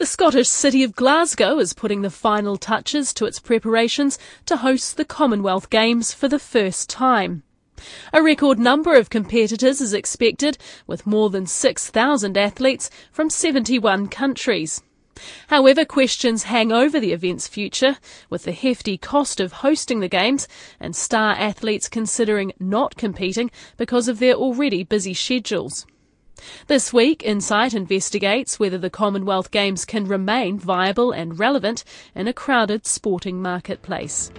The Scottish city of Glasgow is putting the final touches to its preparations to host the Commonwealth Games for the first time. A record number of competitors is expected, with more than 6,000 athletes from 71 countries. However, questions hang over the event's future, with the hefty cost of hosting the Games and star athletes considering not competing because of their already busy schedules. This week, Insight investigates whether the Commonwealth Games can remain viable and relevant in a crowded sporting marketplace.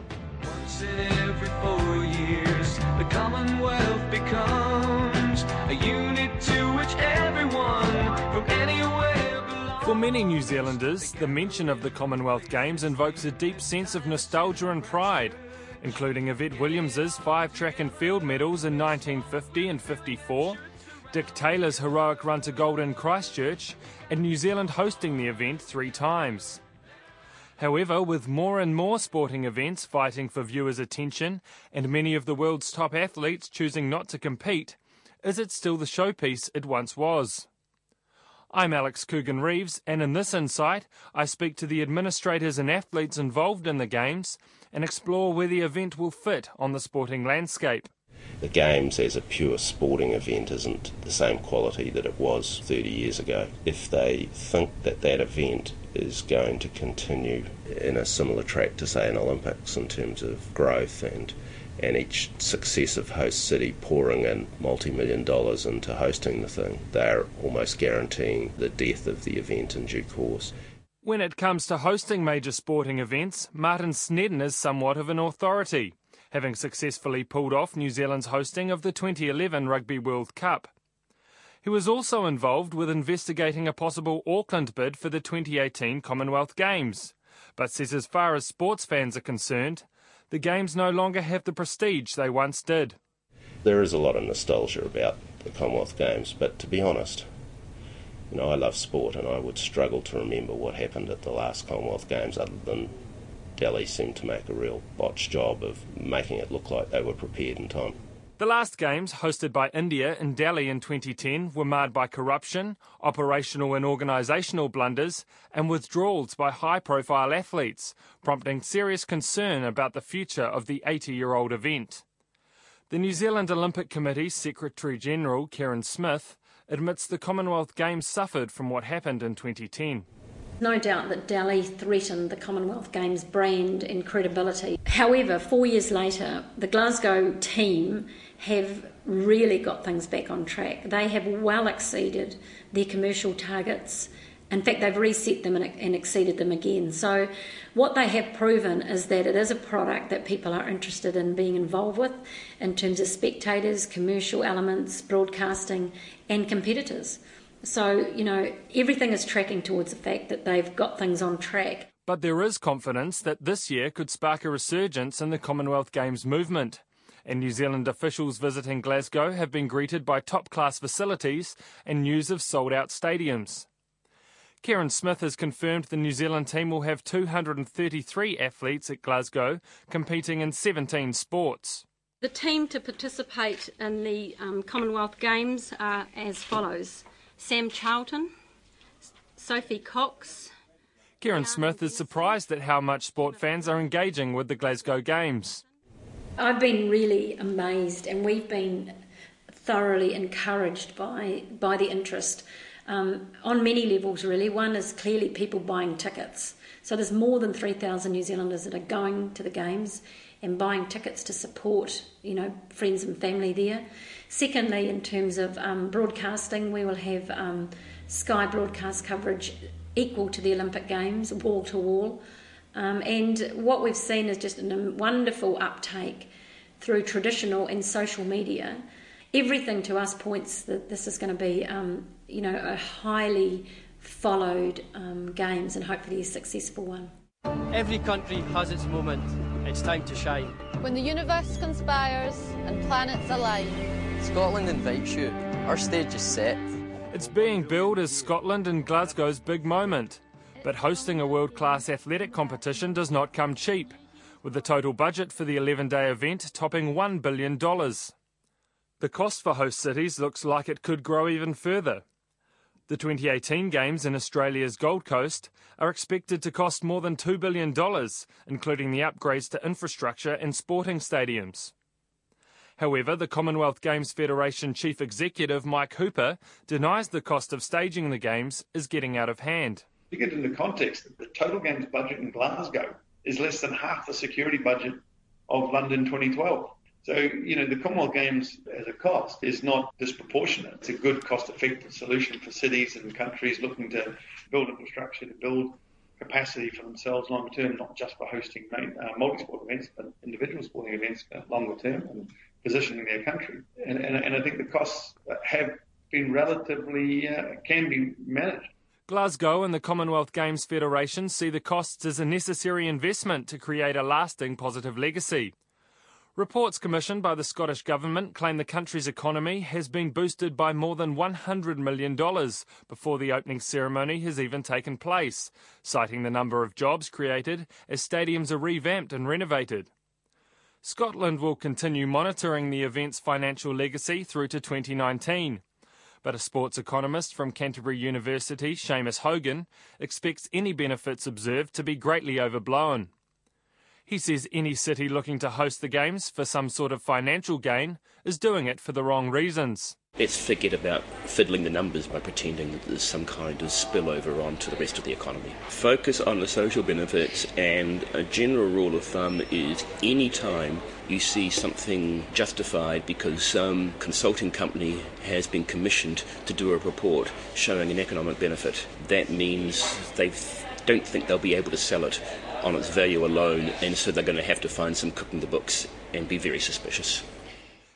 Once every four years, the Commonwealth becomes a unit to which everyone from anywhere belongs. For many New Zealanders, the mention of the Commonwealth Games invokes a deep sense of nostalgia and pride, including Yvette Williams's five track and field medals in 1950 and 54 Dick Taylor's heroic run to gold in Christchurch, and New Zealand hosting the event three times. However, with more and more sporting events fighting for viewers' attention and many of the world's top athletes choosing not to compete, is it still the showpiece it once was? I'm Alex Coogan Reeves, and in this insight, I speak to the administrators and athletes involved in the Games and explore where the event will fit on the sporting landscape the Games as a pure sporting event isn't the same quality that it was 30 years ago. If they think that that event is going to continue in a similar track to, say, an Olympics in terms of growth and and each successive host city pouring in multi million dollars into hosting the thing, they're almost guaranteeing the death of the event in due course. When it comes to hosting major sporting events, Martin Snedden is somewhat of an authority having successfully pulled off New Zealand's hosting of the 2011 Rugby World Cup. He was also involved with investigating a possible Auckland bid for the 2018 Commonwealth Games, but says as far as sports fans are concerned, the Games no longer have the prestige they once did. There is a lot of nostalgia about the Commonwealth Games, but to be honest, you know, I love sport and I would struggle to remember what happened at the last Commonwealth Games other than Delhi seemed to make a real botch job of making it look like they were prepared in time. The last games, hosted by India in Delhi in 2010, were marred by corruption, operational and organisational blunders, and withdrawals by high profile athletes, prompting serious concern about the future of the 80 year old event. The New Zealand Olympic Committee's Secretary General, Kereyn Smith, admits the Commonwealth Games suffered from what happened in 2010 no doubt that Delhi threatened the Commonwealth Games brand and credibility. However, four years later, the Glasgow team have really got things back on track. They have well exceeded their commercial targets. In fact, they've reset them and, exceeded them again. So, what they have proven is that it is a product that people are interested in being involved with in terms of spectators, commercial elements, broadcasting, and competitors. So, you know, everything is tracking towards the fact that they've got things on track. But there is confidence that this year could spark a resurgence in the Commonwealth Games movement. And New Zealand officials visiting Glasgow have been greeted by top class facilities and news of sold out stadiums. Kereyn Smith has confirmed the New Zealand team will have 233 athletes at Glasgow competing in 17 sports. The team to participate in the um, Commonwealth Games are as follows Sam Charlton, Sophie Cox. Kereyn Smith is surprised at how much sport fans are engaging with the Glasgow Games. I've been really amazed, and we've been thoroughly encouraged by by the interest um, on many levels. Really, one is clearly people buying tickets. So there's more than three thousand New Zealanders that are going to the games and buying tickets to support, you know, friends and family there. Secondly, in terms of um, broadcasting, we will have um, Sky broadcast coverage equal to the Olympic Games, wall to wall. Um, and what we've seen is just a wonderful uptake through traditional and social media. Everything to us points that this is going to be, um, you know, a highly followed um, games and hopefully a successful one. Every country has its moment. It's time to shine. When the universe conspires and planets align. Scotland invites you. Our stage is set. It's being billed as Scotland and Glasgow's big moment. But hosting a world class athletic competition does not come cheap, with the total budget for the 11 day event topping $1 billion. The cost for host cities looks like it could grow even further. The 2018 Games in Australia's Gold Coast are expected to cost more than $2 billion, including the upgrades to infrastructure and sporting stadiums. However, the Commonwealth Games Federation Chief Executive Mike Hooper denies the cost of staging the Games is getting out of hand. To get into context, the total Games budget in Glasgow is less than half the security budget of London 2012. So, you know, the Commonwealth Games as a cost is not disproportionate. It's a good cost effective solution for cities and countries looking to build infrastructure, to build capacity for themselves longer term, not just for hosting uh, multi sport events, but individual sporting events longer term and positioning their country. And, and, and I think the costs have been relatively, uh, can be managed. Glasgow and the Commonwealth Games Federation see the costs as a necessary investment to create a lasting positive legacy. Reports commissioned by the Scottish Government claim the country's economy has been boosted by more than $100 million before the opening ceremony has even taken place, citing the number of jobs created as stadiums are revamped and renovated. Scotland will continue monitoring the event's financial legacy through to 2019. But a sports economist from Canterbury University, Seamus Hogan, expects any benefits observed to be greatly overblown. He says any city looking to host the Games for some sort of financial gain is doing it for the wrong reasons. Let's forget about fiddling the numbers by pretending that there's some kind of spillover onto the rest of the economy. Focus on the social benefits, and a general rule of thumb is any time you see something justified because some consulting company has been commissioned to do a report showing an economic benefit, that means they don't think they'll be able to sell it on its value alone, and so they're going to have to find some cooking the books and be very suspicious.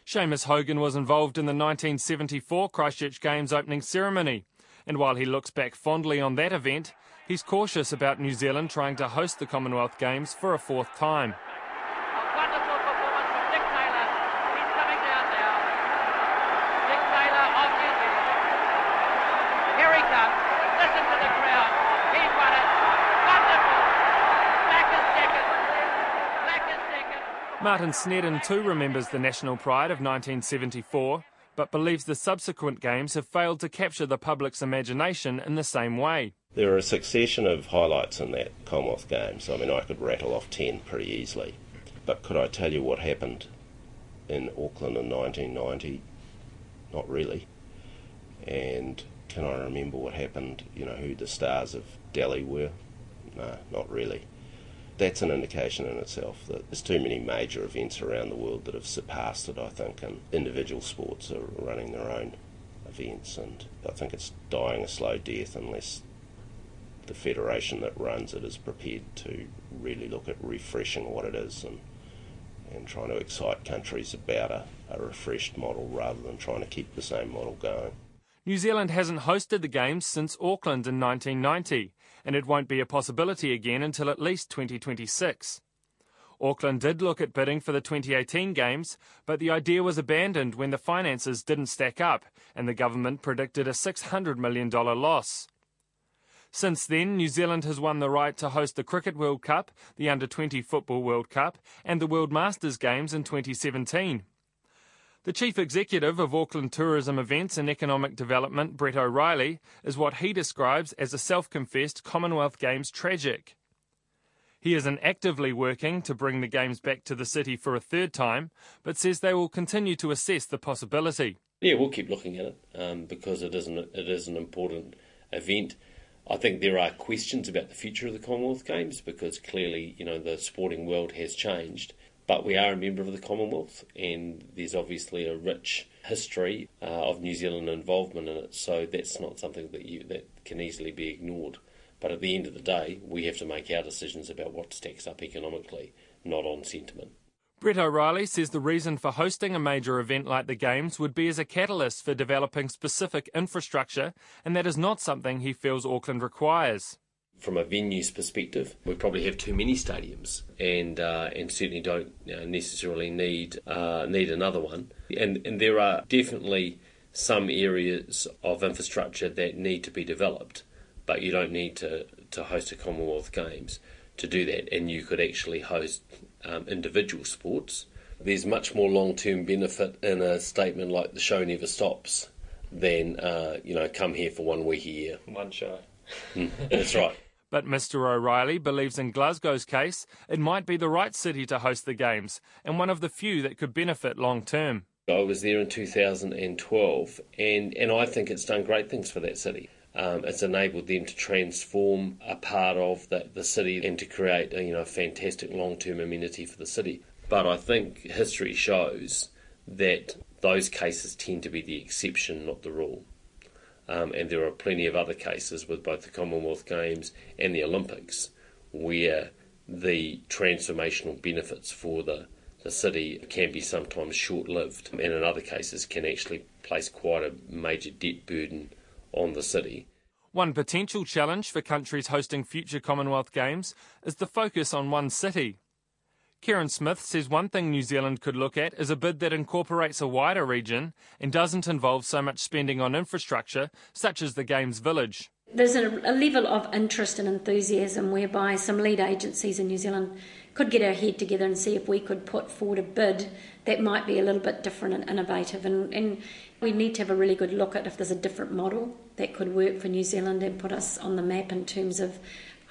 Seamus Hogan was involved in the 1974 Christchurch Games opening ceremony, and while he looks back fondly on that event, he's cautious about New Zealand trying to host the Commonwealth Games for a fourth time. Martin Snedden too remembers the national pride of 1974, but believes the subsequent games have failed to capture the public's imagination in the same way. There are a succession of highlights in that Commonwealth Games. I mean, I could rattle off 10 pretty easily. But could I tell you what happened in Auckland in 1990? Not really. And can I remember what happened, you know, who the stars of Delhi were? No, not really that's an indication in itself that there's too many major events around the world that have surpassed it, I think, and individual sports are running their own events, and I think it's dying a slow death unless the federation that runs it is prepared to really look at refreshing what it is and and trying to excite countries about a, a refreshed model rather than trying to keep the same model going. New Zealand hasn't hosted the Games since Auckland in 1990, and it won't be a possibility again until at least 2026. Auckland did look at bidding for the 2018 Games, but the idea was abandoned when the finances didn't stack up and the government predicted a $600 million loss. Since then, New Zealand has won the right to host the Cricket World Cup, the Under 20 Football World Cup, and the World Masters Games in 2017. The Chief Executive of Auckland Tourism Events and Economic Development, Brett O'Riley, is what he describes as a self confessed Commonwealth Games tragic. He isn't actively working to bring the Games back to the city for a third time, but says they will continue to assess the possibility. Yeah, we'll keep looking at it um, because it is, an, it is an important event. I think there are questions about the future of the Commonwealth Games because clearly, you know, the sporting world has changed but we are a member of the Commonwealth, and there's obviously a rich history uh, of New Zealand involvement in it. So that's not something that you that can easily be ignored. But at the end of the day, we have to make our decisions about what stacks up economically, not on sentiment. Brett O'Riley says the reason for hosting a major event like the Games would be as a catalyst for developing specific infrastructure, and that is not something he feels Auckland requires from a venues perspective, we probably have too many stadiums, and uh, and certainly don't necessarily need uh, need another one. And and there are definitely some areas of infrastructure that need to be developed, but you don't need to to host a Commonwealth Games to do that. And you could actually host um, individual sports. There's much more long term benefit in a statement like the show never stops than uh, you know come here for one week a year. One show. Mm, that's right. But Mr. O'Riley believes in Glasgow's case, it might be the right city to host the Games and one of the few that could benefit long term. I was there in 2012, and, and I think it's done great things for that city. Um, it's enabled them to transform a part of the, the city and to create a you know fantastic long term amenity for the city. But I think history shows that those cases tend to be the exception, not the rule. Um, and there are plenty of other cases with both the Commonwealth Games and the Olympics where the transformational benefits for the, the city can be sometimes short lived, and in other cases can actually place quite a major debt burden on the city. One potential challenge for countries hosting future Commonwealth Games is the focus on one city. Kereyn Smith says one thing New Zealand could look at is a bid that incorporates a wider region and doesn't involve so much spending on infrastructure, such as the Games Village. There's a, a, level of interest and enthusiasm whereby some lead agencies in New Zealand could get our head together and see if we could put forward a bid that might be a little bit different and innovative. And, and we need to have a really good look at if there's a different model that could work for New Zealand and put us on the map in terms of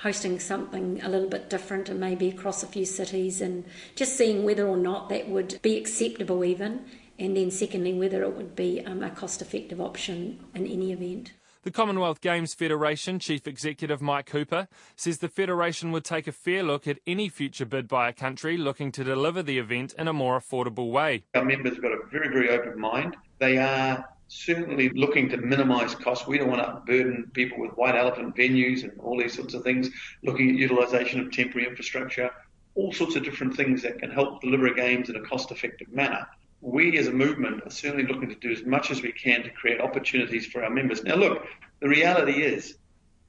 hosting something a little bit different and maybe across a few cities and just seeing whether or not that would be acceptable even and then secondly whether it would be um, a cost effective option in any event. The Commonwealth Games Federation Chief Executive Mike Hooper says the Federation would take a fair look at any future bid by a country looking to deliver the event in a more affordable way. Our members have got a very, very open mind. They are certainly looking to minimise costs. We don't want to burden people with white elephant venues and all these sorts of things, looking at utilisation of temporary infrastructure, all sorts of different things that can help deliver games in a cost effective manner. We as a movement are certainly looking to do as much as we can to create opportunities for our members. Now, look, the reality is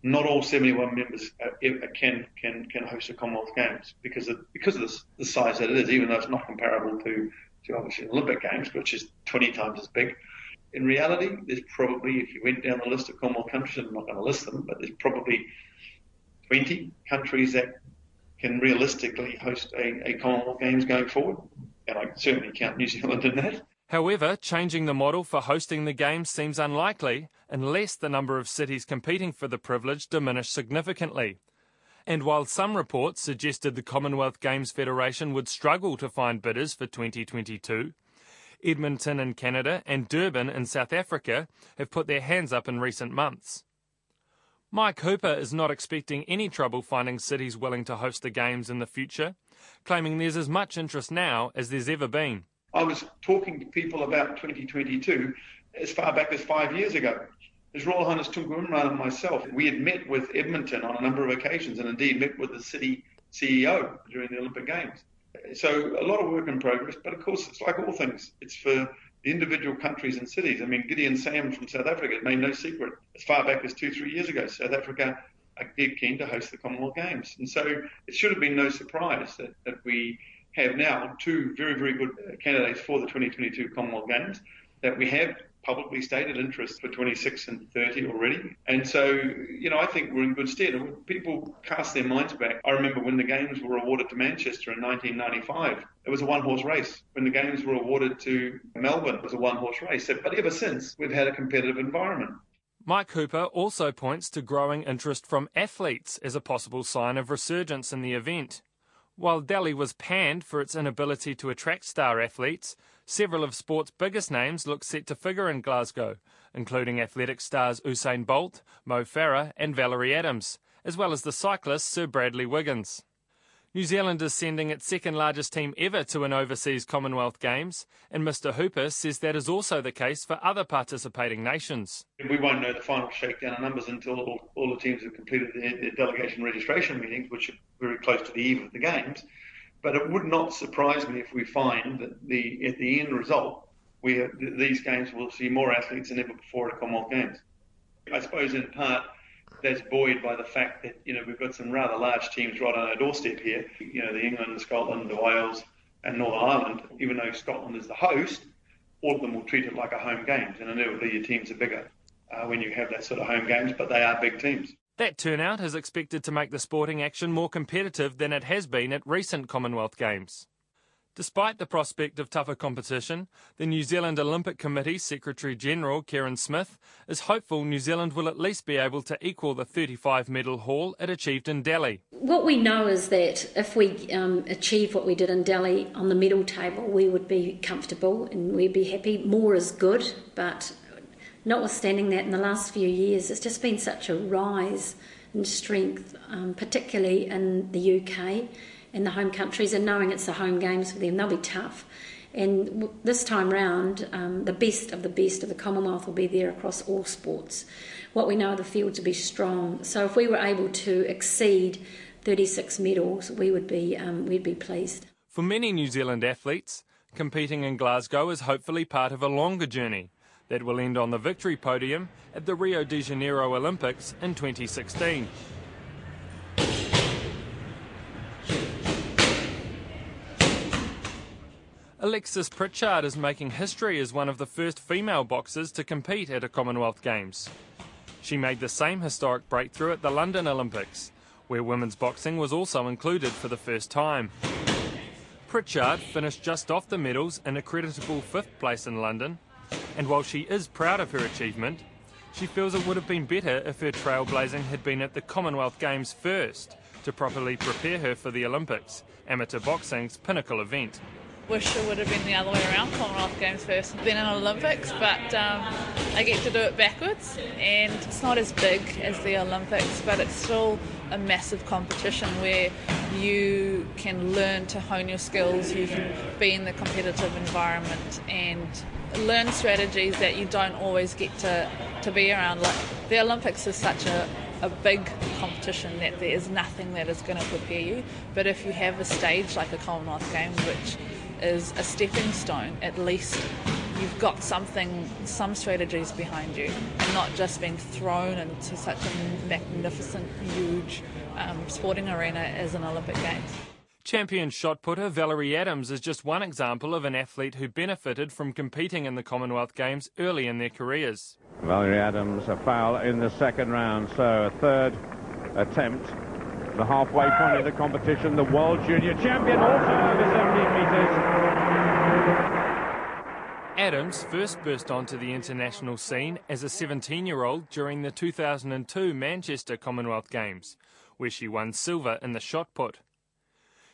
not all 71 members uh, uh, can can can host the Commonwealth Games because of, because of the, the size that it is, even though it's not comparable to, to obviously Olympic Games, which is 20 times as big in reality, there's probably, if you went down the list of Commonwealth countries, I'm not going to list them, but there's probably 20 countries that can realistically host a, a Commonwealth Games going forward. And I certainly count New Zealand in that. However, changing the model for hosting the Games seems unlikely unless the number of cities competing for the privilege diminish significantly. And while some reports suggested the Commonwealth Games Federation would struggle to find bidders for 2022, Edmonton in Canada and Durban in South Africa have put their hands up in recent months. Mike Hooper is not expecting any trouble finding cities willing to host the Games in the future, claiming there's as much interest now as there's ever been. I was talking to people about 2022 as far back as five years ago. His Royal Highness Tunku Imran and myself, we had met with Edmonton on a number of occasions and indeed met with the city CEO during the Olympic Games. So a lot of work in progress, but of course it's like all things. It's for the individual countries and cities. I mean, Gideon Sam from South Africa made no secret as far back as two, three years ago. South Africa are dead keen to host the Commonwealth Games, and so it should have been no surprise that, that we have now two very, very good candidates for the 2022 Commonwealth Games. That we have publicly stated interest for 26 and 30 already. And so, you know, I think we're in good stead. People cast their minds back, I remember when the Games were awarded to Manchester in 1995, it was a one horse race. When the Games were awarded to Melbourne, it was a one horse race. But ever since, we've had a competitive environment. Mike Hooper also points to growing interest from athletes as a possible sign of resurgence in the event. While Delhi was panned for its inability to attract star athletes, Several of sport's biggest names look set to figure in Glasgow, including athletic stars Usain Bolt, Mo Farah, and Valerie Adams, as well as the cyclist Sir Bradley Wiggins. New Zealand is sending its second largest team ever to an overseas Commonwealth Games, and Mr Hooper says that is also the case for other participating nations. We won't know the final shakedown numbers until all, all the teams have completed their, their delegation registration meetings, which are very close to the eve of the Games. But it would not surprise me if we find that the at the end result, we have, these games will see more athletes than ever before at Commonwealth Games. I suppose in part that's buoyed by the fact that you know we've got some rather large teams right on our doorstep here. You know the England, Scotland, the Wales, and Northern Ireland. Even though Scotland is the host, all of them will treat it like a home games, and inevitably your teams are bigger uh, when you have that sort of home games. But they are big teams. That turnout is expected to make the sporting action more competitive than it has been at recent Commonwealth Games. Despite the prospect of tougher competition, the New Zealand Olympic Committee Secretary General Kereyn Smith is hopeful New Zealand will at least be able to equal the 35 medal haul it achieved in Delhi. What we know is that if we um, achieve what we did in Delhi on the medal table, we would be comfortable and we'd be happy. More is good, but notwithstanding that, in the last few years, it's just been such a rise in strength, um, particularly in the UK in the home countries and knowing it's the home games for them, they'll be tough. And this time round, um, the best of the best of the Commonwealth will be there across all sports. What we know the fields will be strong. So if we were able to exceed 36 medals, we would be um, we'd be pleased. For many New Zealand athletes, competing in Glasgow is hopefully part of a longer journey that will end on the victory podium at the Rio de Janeiro Olympics in 2016. Alexis Pritchard is making history as one of the first female boxers to compete at a Commonwealth Games. She made the same historic breakthrough at the London Olympics, where women's boxing was also included for the first time. Pritchard finished just off the medals in a creditable fifth place in London, and while she is proud of her achievement, she feels it would have been better if her trailblazing had been at the Commonwealth Games first to properly prepare her for the Olympics, amateur boxing's pinnacle event wish it would have been the other way around Commonwealth Games first, then an Olympics, but um, I get to do it backwards. And it's not as big as the Olympics, but it's still a massive competition where you can learn to hone your skills, you can be in the competitive environment and learn strategies that you don't always get to, to be around. Like the Olympics is such a, a big competition that there is nothing that is going to prepare you. But if you have a stage like a Commonwealth Games, which is a stepping stone, at least you've got something, some strategies behind you, and not just being thrown into such a magnificent, huge um, sporting arena as an Olympic Games. Champion shot putter Valerie Adams is just one example of an athlete who benefited from competing in the Commonwealth Games early in their careers. Valerie Adams, a foul in the second round, so a third attempt the halfway point of the competition, the world junior champion, also over 17 metres. Adams first burst onto the international scene as a 17 year old during the 2002 Manchester Commonwealth Games, where she won silver in the shot put.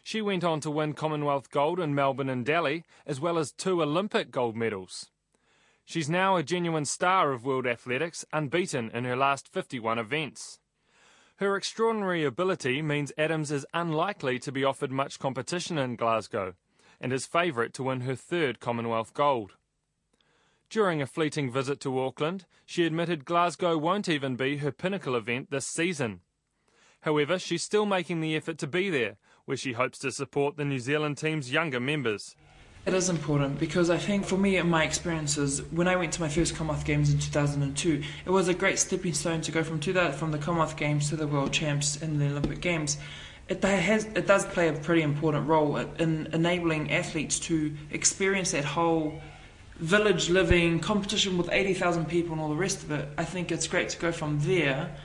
She went on to win Commonwealth gold in Melbourne and Delhi, as well as two Olympic gold medals. She's now a genuine star of world athletics, unbeaten in her last 51 events. Her extraordinary ability means Adams is unlikely to be offered much competition in Glasgow and is favourite to win her third Commonwealth gold. During a fleeting visit to Auckland, she admitted Glasgow won't even be her pinnacle event this season. However, she's still making the effort to be there, where she hopes to support the New Zealand team's younger members. It is important because I think for me and my experiences, when I went to my first Commonwealth Games in 2002, it was a great stepping stone to go from to from the Commonwealth Games to the World Champs in the Olympic Games. It has it does play a pretty important role in enabling athletes to experience that whole village living competition with 80,000 people and all the rest of it. I think it's great to go from there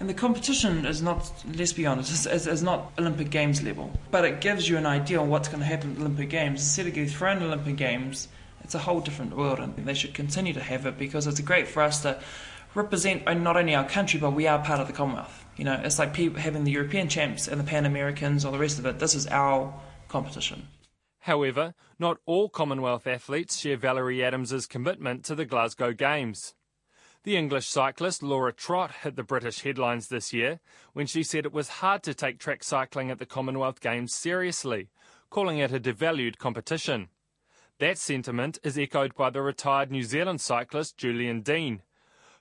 and the competition is not, let's be honest, is, is, not Olympic Games level. But it gives you an idea on what's going to happen at Olympic Games. Instead of getting thrown Olympic Games, it's a whole different world, and they should continue to have it because it's great for us to represent uh, not only our country, but we are part of the Commonwealth. You know, it's like people having the European champs and the Pan Americans, or the rest of it. This is our competition. However, not all Commonwealth athletes share Valerie Adams's commitment to the Glasgow Games. The English cyclist Laura Trott hit the British headlines this year when she said it was hard to take track cycling at the Commonwealth Games seriously, calling it a devalued competition. That sentiment is echoed by the retired New Zealand cyclist Julian Dean,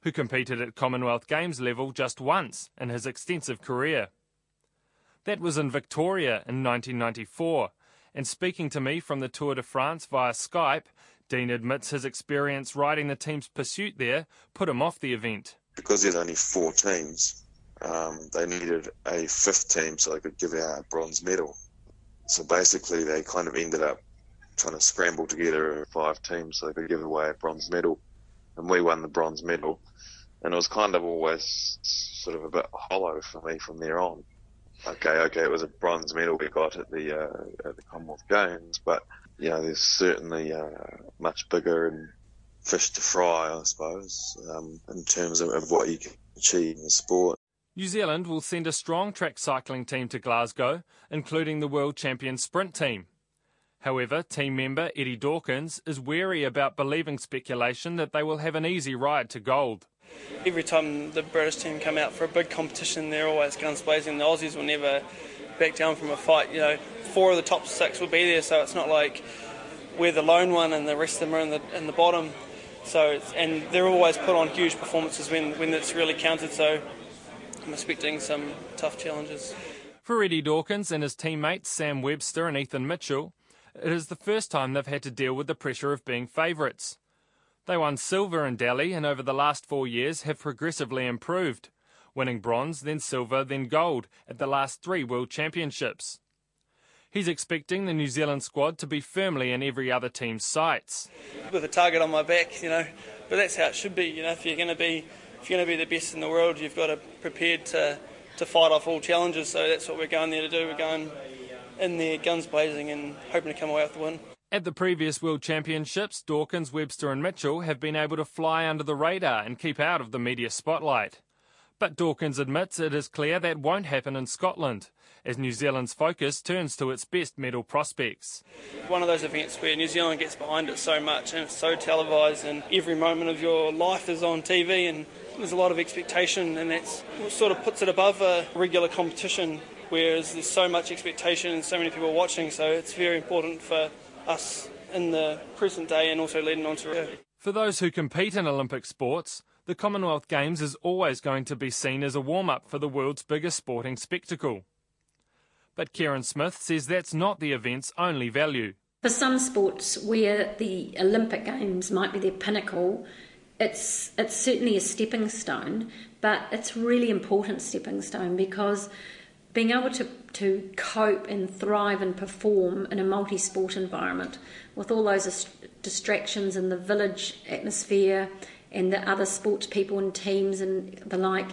who competed at Commonwealth Games level just once in his extensive career. That was in Victoria in 1994, and speaking to me from the Tour de France via Skype, Dean admits his experience riding the team's pursuit there put him off the event. Because there's only four teams, um, they needed a fifth team so they could give out a bronze medal. So basically, they kind of ended up trying to scramble together five teams so they could give away a bronze medal. And we won the bronze medal. And it was kind of always sort of a bit hollow for me from there on. Okay, okay, it was a bronze medal we got at the uh, at the Commonwealth Games, but you know, there's certainly uh, much bigger and fish to fry, I suppose, um, in terms of, of what you can achieve in the sport. New Zealand will send a strong track cycling team to Glasgow, including the world champion sprint team. However, team member Eddie Dawkins is wary about believing speculation that they will have an easy ride to gold. Every time the British team come out for a big competition, they're always guns blazing. The Aussies will never back down from a fight. You know, four of the top six will be there, so it's not like we're the lone one and the rest of them are in the in the bottom. So, and they're always put on huge performances when when it's really counted. So, I'm expecting some tough challenges. For Eddie Dawkins and his teammates Sam Webster and Ethan Mitchell, it is the first time they've had to deal with the pressure of being favourites. They won silver in Delhi and over the last four years have progressively improved, winning bronze, then silver, then gold at the last three World Championships. He's expecting the New Zealand squad to be firmly in every other team's sights. With a target on my back, you know, but that's how it should be. You know, if you're going to be if you're going to be the best in the world, you've got to prepared to to fight off all challenges. So that's what we're going there to do. We're going in there guns blazing and hoping to come away with the win. At the previous World Championships, Dawkins, Webster, and Mitchell have been able to fly under the radar and keep out of the media spotlight. But Dawkins admits it is clear that won't happen in Scotland, as New Zealand's focus turns to its best medal prospects. One of those events where New Zealand gets behind it so much and it's so televised, and every moment of your life is on TV, and there's a lot of expectation, and that sort of puts it above a regular competition, whereas there's so much expectation and so many people watching, so it's very important for us in the present day and also leading on to Rio. For those who compete in Olympic sports, the Commonwealth Games is always going to be seen as a warm up for the world's biggest sporting spectacle. But Kereyn Smith says that's not the event's only value. For some sports where the Olympic Games might be their pinnacle, it's it's certainly a stepping stone, but it's a really important stepping stone because being able to, to cope and thrive and perform in a multi sport environment with all those distractions and the village atmosphere and the other sports people and teams and the like,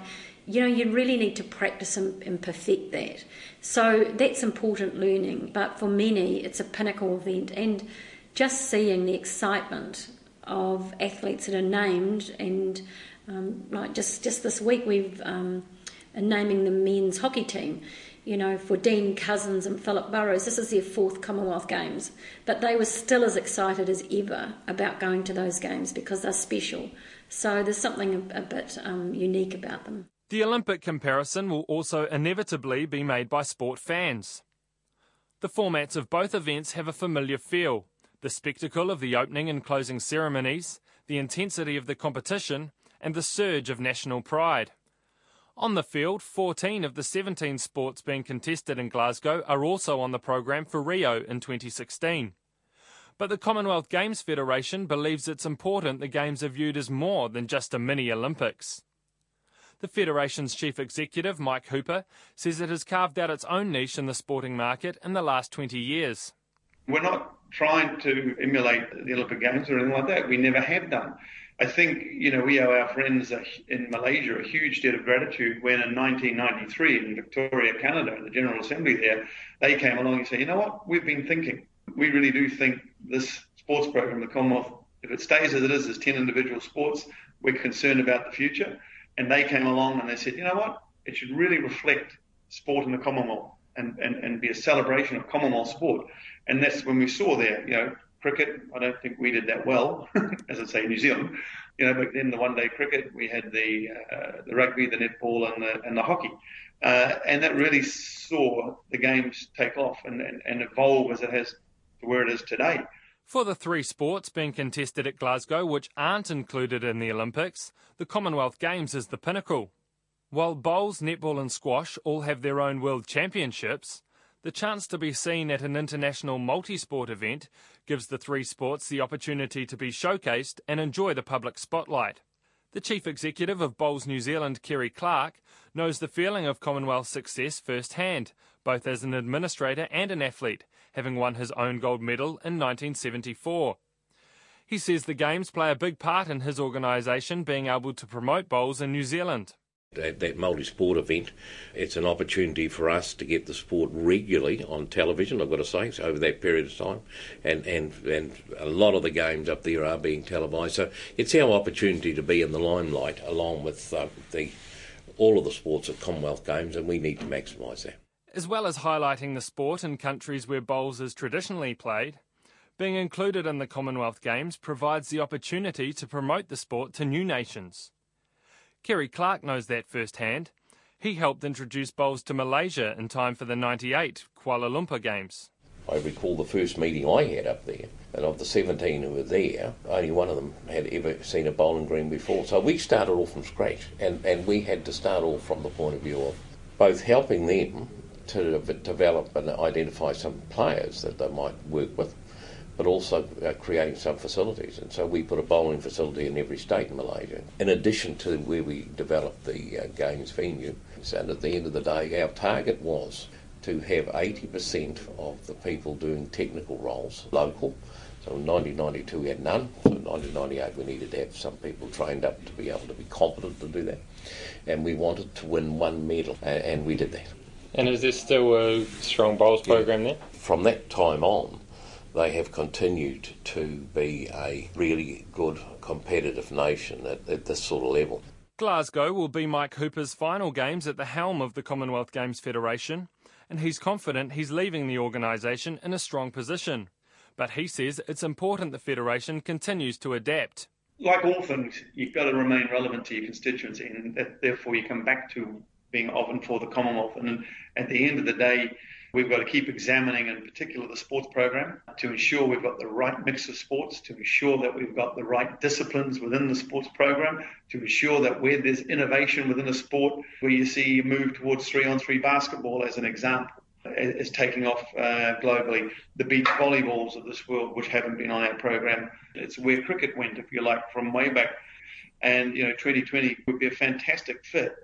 you know, you really need to practice and, and perfect that. So that's important learning, but for many, it's a pinnacle event. And just seeing the excitement of athletes that are named, and um, like just, just this week, we've. Um, and naming the men's hockey team. You know, for Dean Couzins and Philip Burrows, this is their fourth Commonwealth Games, but they were still as excited as ever about going to those games because they're special. So there's something a, a bit um, unique about them. The Olympic comparison will also inevitably be made by sport fans. The formats of both events have a familiar feel the spectacle of the opening and closing ceremonies, the intensity of the competition, and the surge of national pride. On the field, 14 of the 17 sports being contested in Glasgow are also on the programme for Rio in 2016. But the Commonwealth Games Federation believes it's important the Games are viewed as more than just a mini Olympics. The Federation's chief executive, Mike Hooper, says it has carved out its own niche in the sporting market in the last 20 years. We're not trying to emulate the Olympic Games or anything like that. We never have done. I think, you know, we owe our friends in Malaysia a huge debt of gratitude when in 1993 in Victoria, Canada, in the General Assembly there, they came along and said, you know what, we've been thinking. We really do think this sports program, the Commonwealth, if it stays as it is, as 10 individual sports, we're concerned about the future. And they came along and they said, you know what, it should really reflect sport in the Commonwealth and, and, and be a celebration of Commonwealth sport. And that's when we saw there, you know, cricket, I don't think we did that well, as I say, New Zealand. You know, but then the one-day cricket, we had the uh, the rugby, the netball, and the and the hockey, uh, and that really saw the games take off and, and, and evolve as it has to where it is today. For the three sports being contested at Glasgow, which aren't included in the Olympics, the Commonwealth Games is the pinnacle. While bowls, netball, and squash all have their own world championships, the chance to be seen at an international multi-sport event gives the three sports the opportunity to be showcased and enjoy the public spotlight. The chief executive of Bowls New Zealand, Kerry Clark, knows the feeling of Commonwealth success firsthand, both as an administrator and an athlete, having won his own gold medal in 1974. He says the Games play a big part in his organisation being able to promote bowls in New Zealand. That, that multi-sport event, it's an opportunity for us to get the sport regularly on television. I've got to say, so over that period of time, and and and a lot of the games up there are being televised. So it's our opportunity to be in the limelight along with uh, the all of the sports at Commonwealth Games, and we need to maximise that. As well as highlighting the sport in countries where bowls is traditionally played, being included in the Commonwealth Games provides the opportunity to promote the sport to new nations. Kerry Clark knows that firsthand. He helped introduce bowls to Malaysia in time for the 98 Kuala Lumpur Games. I recall the first meeting I had up there, and of the 17 who were there, only one of them had ever seen a bowling green before. So we started off from scratch, and, and we had to start off from the point of view of both helping them to develop and identify some players that they might work with, but also uh, creating some facilities. And so we put a bowling facility in every state in Malaysia, in addition to where we developed the uh, games venue. And at the end of the day, our target was to have 80% of the people doing technical roles local. So in 1992 we had none. So in 1998 we needed to have some people trained up to be able to be competent to do that. And we wanted to win one medal, and we did that. And is there still a strong bowls program there? From that time on, they have continued to be a really good competitive nation at, at this sort of level. Glasgow will be Mike Hooper's final games at the helm of the Commonwealth Games Federation, and he's confident he's leaving the organisation in a strong position. But he says it's important the Federation continues to adapt. Like all things, you've got to remain relevant to your constituency, and that, therefore you come back to being of and for the Commonwealth. And at the end of the day, We've got to keep examining, in particular, the sports program to ensure we've got the right mix of sports, to ensure that we've got the right disciplines within the sports program, to ensure that where there's innovation within a sport, where you see move towards three on three basketball as an example, is taking off uh, globally. The beach volleyballs of this world, which haven't been on our program, it's where cricket went, if you like, from way back. And you know, 2020 would be a fantastic fit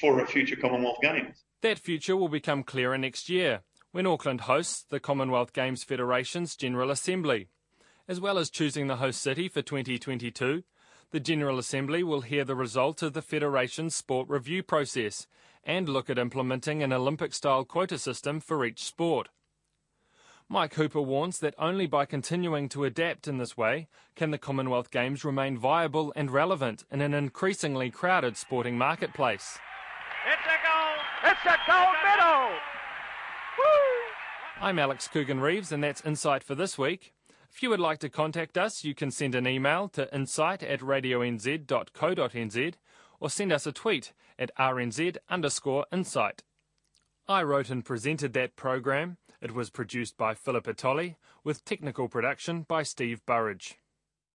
for a future Commonwealth Games. That future will become clearer next year when Auckland hosts the Commonwealth Games Federation's General Assembly. As well as choosing the host city for 2022, the General Assembly will hear the result of the Federation's sport review process and look at implementing an Olympic style quota system for each sport. Mike Hooper warns that only by continuing to adapt in this way can the Commonwealth Games remain viable and relevant in an increasingly crowded sporting marketplace. A gold medal! Woo! I'm Alex Coogan Reeves, and that's Insight for this week. If you would like to contact us, you can send an email to insight at radionz.co.nz or send us a tweet at rnz underscore insight. I wrote and presented that program. It was produced by Philip Atoli with technical production by Steve Burridge.